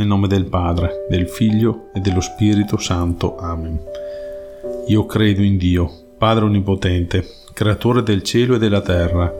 Nel nome del Padre, del Figlio e dello Spirito Santo. Amen. Io credo in Dio, Padre Onnipotente, Creatore del cielo e della terra,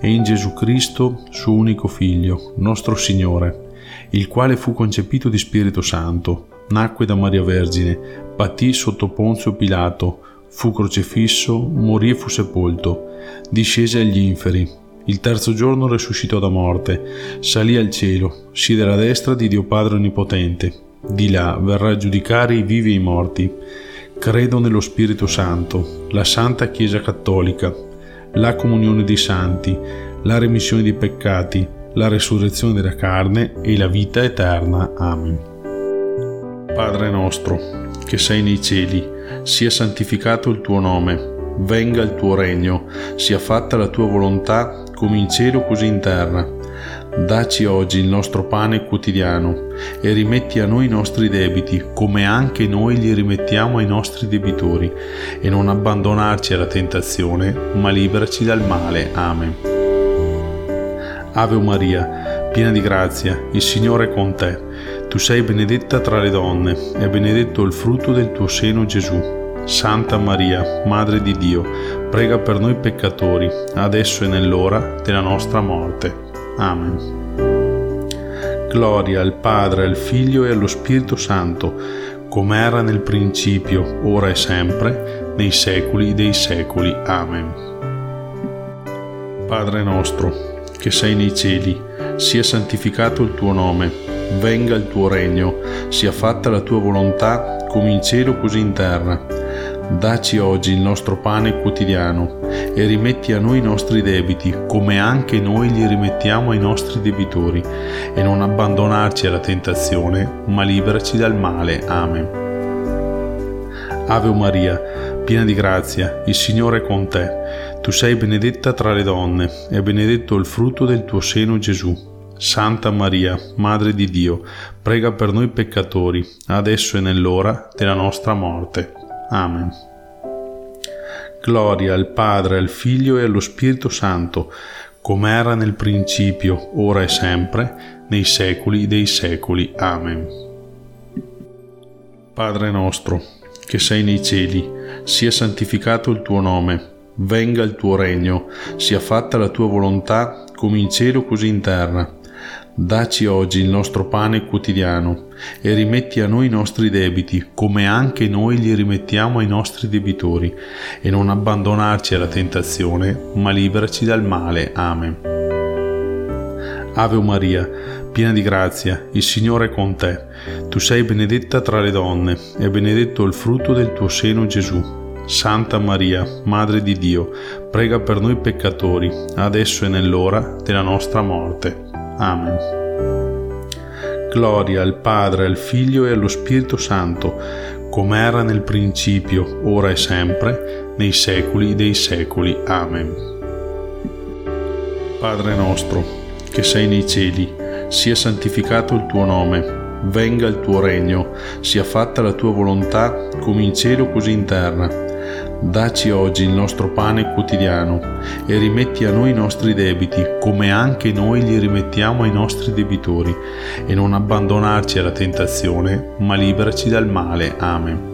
e in Gesù Cristo, suo unico Figlio, nostro Signore, il quale fu concepito di Spirito Santo, nacque da Maria Vergine, patì sotto Ponzio Pilato, fu crocifisso, morì e fu sepolto, discese agli inferi, il terzo giorno risuscitò da morte, salì al cielo, siede alla destra di Dio Padre Onnipotente, di là verrà a giudicare i vivi e i morti. Credo nello Spirito Santo, la Santa Chiesa Cattolica, la comunione dei santi, la remissione dei peccati, la resurrezione della carne e la vita eterna. Amen. Padre nostro, che sei nei cieli, sia santificato il tuo nome, venga il tuo regno, sia fatta la tua volontà come in cielo così in terra. Daci oggi il nostro pane quotidiano e rimetti a noi i nostri debiti, come anche noi li rimettiamo ai nostri debitori, e non abbandonarci alla tentazione, ma liberaci dal male. Amen. Ave Maria, piena di grazia, il Signore è con te. Tu sei benedetta tra le donne, e benedetto il frutto del tuo seno Gesù. Santa Maria, Madre di Dio, prega per noi peccatori, adesso e nell'ora della nostra morte. Amen. Gloria al Padre, al Figlio e allo Spirito Santo, come era nel principio, ora e sempre, nei secoli dei secoli. Amen. Padre nostro, che sei nei cieli, sia santificato il tuo nome, venga il tuo regno, sia fatta la tua volontà come in cielo così in terra. Daci oggi il nostro pane quotidiano e rimetti a noi i nostri debiti, come anche noi li rimettiamo ai nostri debitori, e non abbandonarci alla tentazione, ma liberaci dal male. Amen. Ave Maria, piena di grazia, il Signore è con te. Tu sei benedetta tra le donne, e benedetto il frutto del tuo seno Gesù. Santa Maria, Madre di Dio, prega per noi peccatori, adesso e nell'ora della nostra morte. Amen. Gloria al Padre, al Figlio e allo Spirito Santo, come era nel principio, ora e sempre, nei secoli dei secoli. Amen. Padre nostro, che sei nei cieli, sia santificato il tuo nome, venga il tuo regno, sia fatta la tua volontà come in cielo così in terra. Daci oggi il nostro pane quotidiano e rimetti a noi i nostri debiti, come anche noi li rimettiamo ai nostri debitori, e non abbandonarci alla tentazione, ma liberaci dal male. Amen. Ave Maria, piena di grazia, il Signore è con te. Tu sei benedetta tra le donne, e benedetto il frutto del tuo seno Gesù. Santa Maria, Madre di Dio, prega per noi peccatori, adesso e nell'ora della nostra morte. Amen. Gloria al Padre, al Figlio e allo Spirito Santo, come era nel principio, ora e sempre, nei secoli dei secoli. Amen. Padre nostro, che sei nei cieli, sia santificato il tuo nome, venga il tuo regno, sia fatta la tua volontà come in cielo così in terra. Daci oggi il nostro pane quotidiano e rimetti a noi i nostri debiti, come anche noi li rimettiamo ai nostri debitori, e non abbandonarci alla tentazione, ma liberaci dal male. Amen.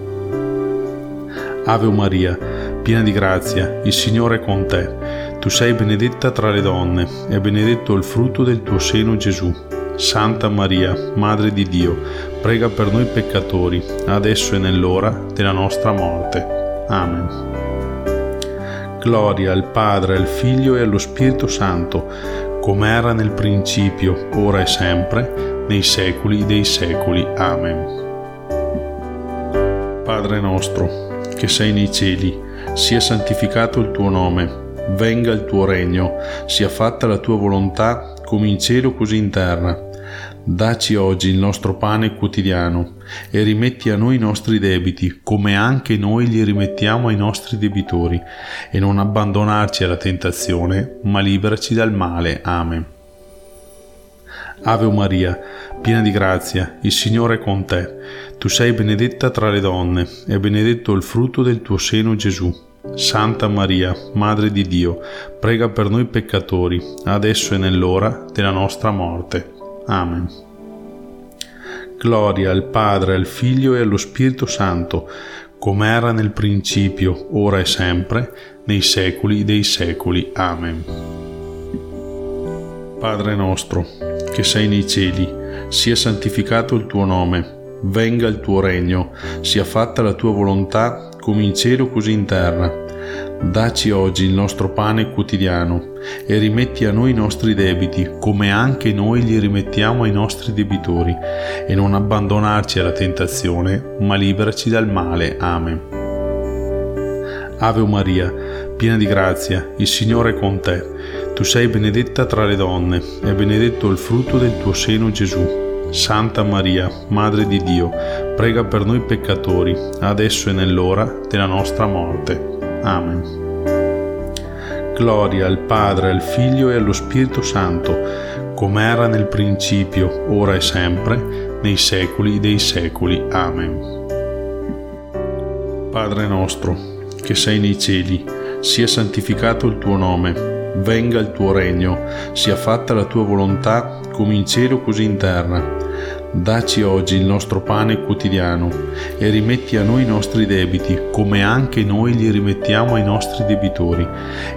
Ave Maria, piena di grazia, il Signore è con te. Tu sei benedetta tra le donne, e benedetto il frutto del tuo seno Gesù. Santa Maria, Madre di Dio, prega per noi peccatori, adesso e nell'ora della nostra morte. Amen. Gloria al Padre, al Figlio e allo Spirito Santo, come era nel principio, ora e sempre, nei secoli dei secoli. Amen. Padre nostro, che sei nei cieli, sia santificato il tuo nome, venga il tuo regno, sia fatta la tua volontà come in cielo così in terra. Daci oggi il nostro pane quotidiano e rimetti a noi i nostri debiti, come anche noi li rimettiamo ai nostri debitori, e non abbandonarci alla tentazione, ma liberaci dal male. Amen. Ave Maria, piena di grazia, il Signore è con te. Tu sei benedetta tra le donne, e benedetto il frutto del tuo seno Gesù. Santa Maria, Madre di Dio, prega per noi peccatori, adesso e nell'ora della nostra morte. Amen. Gloria al Padre, al Figlio e allo Spirito Santo, come era nel principio, ora e sempre, nei secoli dei secoli. Amen. Padre nostro, che sei nei cieli, sia santificato il tuo nome, venga il tuo regno, sia fatta la tua volontà, come in cielo così in terra. Daci oggi il nostro pane quotidiano e rimetti a noi i nostri debiti, come anche noi li rimettiamo ai nostri debitori, e non abbandonarci alla tentazione, ma liberaci dal male. Amen. Ave Maria, piena di grazia, il Signore è con te. Tu sei benedetta tra le donne, e benedetto il frutto del tuo seno Gesù. Santa Maria, Madre di Dio, prega per noi peccatori, adesso e nell'ora della nostra morte. Amen. Gloria al Padre, al Figlio e allo Spirito Santo, come era nel principio, ora e sempre, nei secoli dei secoli. Amen. Padre nostro, che sei nei cieli, sia santificato il tuo nome, venga il tuo regno, sia fatta la tua volontà come in cielo così in terra. Daci oggi il nostro pane quotidiano e rimetti a noi i nostri debiti, come anche noi li rimettiamo ai nostri debitori,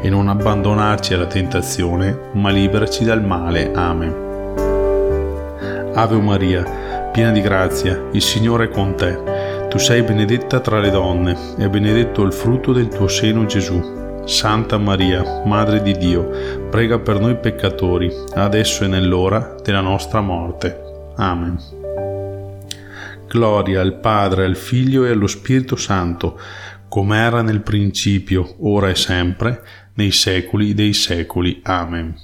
e non abbandonarci alla tentazione, ma liberaci dal male. Amen. Ave Maria, piena di grazia, il Signore è con te. Tu sei benedetta tra le donne, e benedetto il frutto del tuo seno Gesù. Santa Maria, Madre di Dio, prega per noi peccatori, adesso e nell'ora della nostra morte. Amen. Gloria al Padre, al Figlio e allo Spirito Santo, come era nel principio, ora e sempre, nei secoli dei secoli. Amen.